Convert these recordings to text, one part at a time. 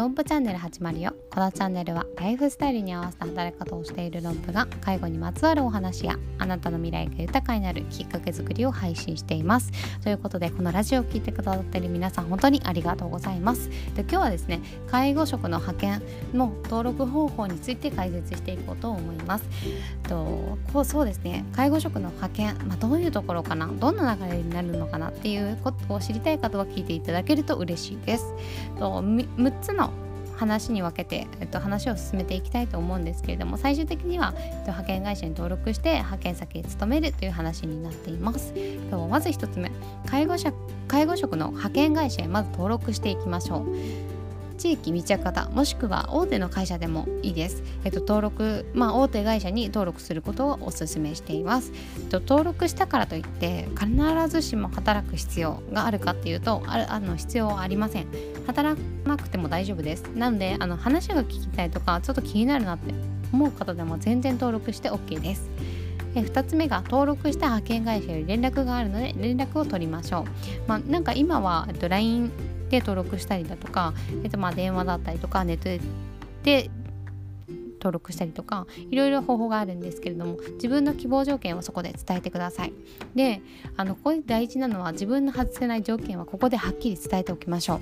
ロンプチャンネル始まるよ。このチャンネルはライフスタイルに合わせた働き方をしているロンプが介護にまつわるお話やあなたの未来が豊かになるきっかけ作りを配信しています。ということでこのラジオを聴いてくださっている皆さん本当にありがとうございます。で今日はですね介護職の派遣の登録方法について解説していこうと思います。とこうそうですね。介護職の派遣、まあ、どういうところかなどんな流れになるのかなっていうことを知りたい方は聞いていただけると嬉しいです。と6つの話に分けて、えっと、話を進めていきたいと思うんですけれども最終的には、えっと、派遣会社に登録して派遣先へ勤めるという話になっています。とまず1つ目。介護者介護職の派遣会社へまず登録していきましょう。地域密着型もしくは大手の会社でもいいです、えっと、登録、まあ、大手会社に登録することをお勧めしています、えっと、登録したからといって必ずしも働く必要があるかっていうとああの必要はありません。働かなくても大丈夫です。なのであの話が聞きたいとかちょっと気になるなって思う方でも全然登録して OK です。2つ目が登録した派遣会社より連絡があるので連絡を取りましょう。まあ、なんか今は、えっと、LINE で登録したりだとか、えっと、まあ電話だったりとかネットで登録したりとかいろいろ方法があるんですけれども自分の希望条件をそこで伝えてください。であのここで大事なのは自分の外せない条件はここではっきり伝えておきましょう、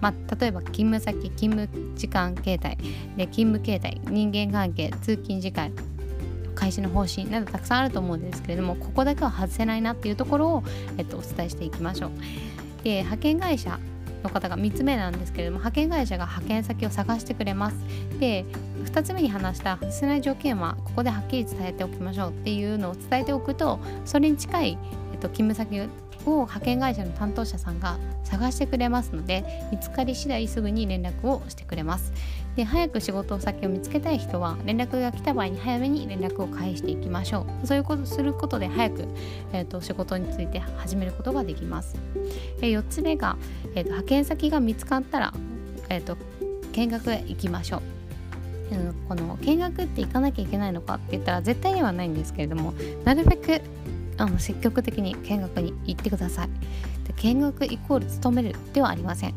まあ、例えば勤務先勤務時間形態で勤務形態人間関係通勤時間会社の方針などたくさんあると思うんですけれどもここだけは外せないなっていうところを、えっと、お伝えしていきましょう。で派遣会社の方が3つ目なんですけれども派遣会社が派遣先を探してくれます。で2つ目に話した外せない条件はここではっきり伝えておきましょうっていうのを伝えておくとそれに近い、えっと、勤務先を派遣会社の担当者さんが探してくれますので見つかり次第すぐに連絡をしてくれます。で早く仕事先を見つけたい人は連絡が来た場合に早めに連絡を返していきましょう。そういうことすることで早く、えーと、仕事について始めることができます、えー、4つ目が、えーと、派遣先が見つかったら、えーと、と見学へ行きましょう。この見学って行かなきゃいけないのかって言ったら絶対ではないんですけれどもなるべくあの積極的に見学に行ってください。で見学イコール勤めるではありません。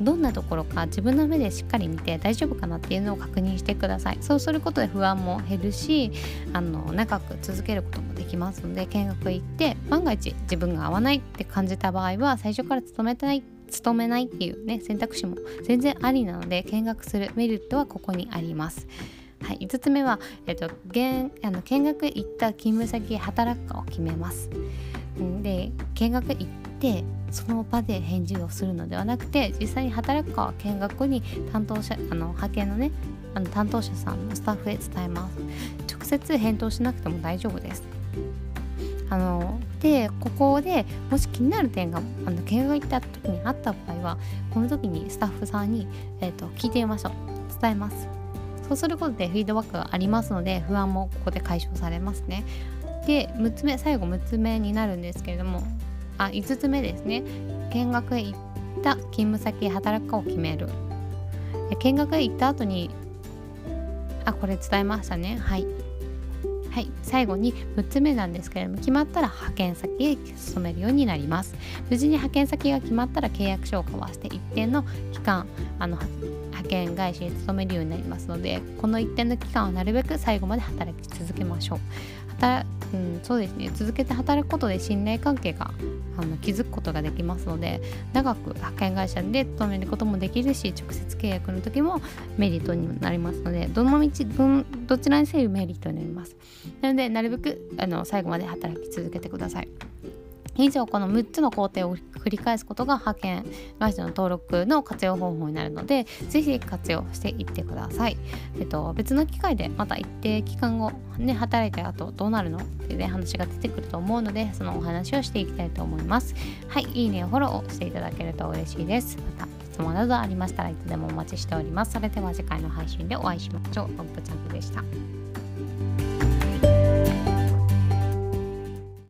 どんなところか自分の目でしっかり見て大丈夫かなっていうのを確認してください。そうすることで不安も減るしあの長く続けることもできますので見学行って万が一自分が合わないって感じた場合は最初から勤めたい勤めないっていうね選択肢も全然ありなので見学するメリットはここにあります。はい、5つ目は、えっと、現あの見学行った勤務先働くかを決めます。で見学行ってその場で返事をするのではなくて実際に働くかは見学後に担当者あの派遣のねあの担当者さんのスタッフへ伝えます。直接返答しなくても大丈夫です。あのでここでもし気になる点があの見学行った時にあった場合はこの時にスタッフさんに、えーと、聞いてみましょう。伝えます。そうすることでフィードバックがありますので不安もここで解消されますね。で6つ目最後6つ目になるんですけれどもあ5つ目ですね。見学へ行った勤務先へ働くかを決める。見学へ行った後にあこれ伝えましたね。はい。はい、最後に6つ目なんですけれども決まったら派遣先へ勤めるようになります。無事に派遣先が決まったら契約書を交わして一定の期間あの派遣会社に勤めるようになりますのでこの一定の期間はなるべく最後まで働き続けましょう。働うん、そうですね。続けて働くことで信頼関係があの築くことができますので長く派遣会社で勤めることもできるし直接契約の時もメリットになりますのでどの道どちらにせよメリットになります。なのでなるべくあの最後まで働き続けてください。以上この6つの工程を繰り返すことが派遣会社の登録の活用方法になるのでぜひ活用していってください、えっと、別の機会でまた一定期間後、ね、働いた後どうなるのってね話が出てくると思うのでそのお話をしていきたいと思います。はいいいねフォローをしていただけると嬉しいです。また質問などありましたらいつでもお待ちしております。それでは次回の配信でお会いしましょう。ロップチャンネルでした。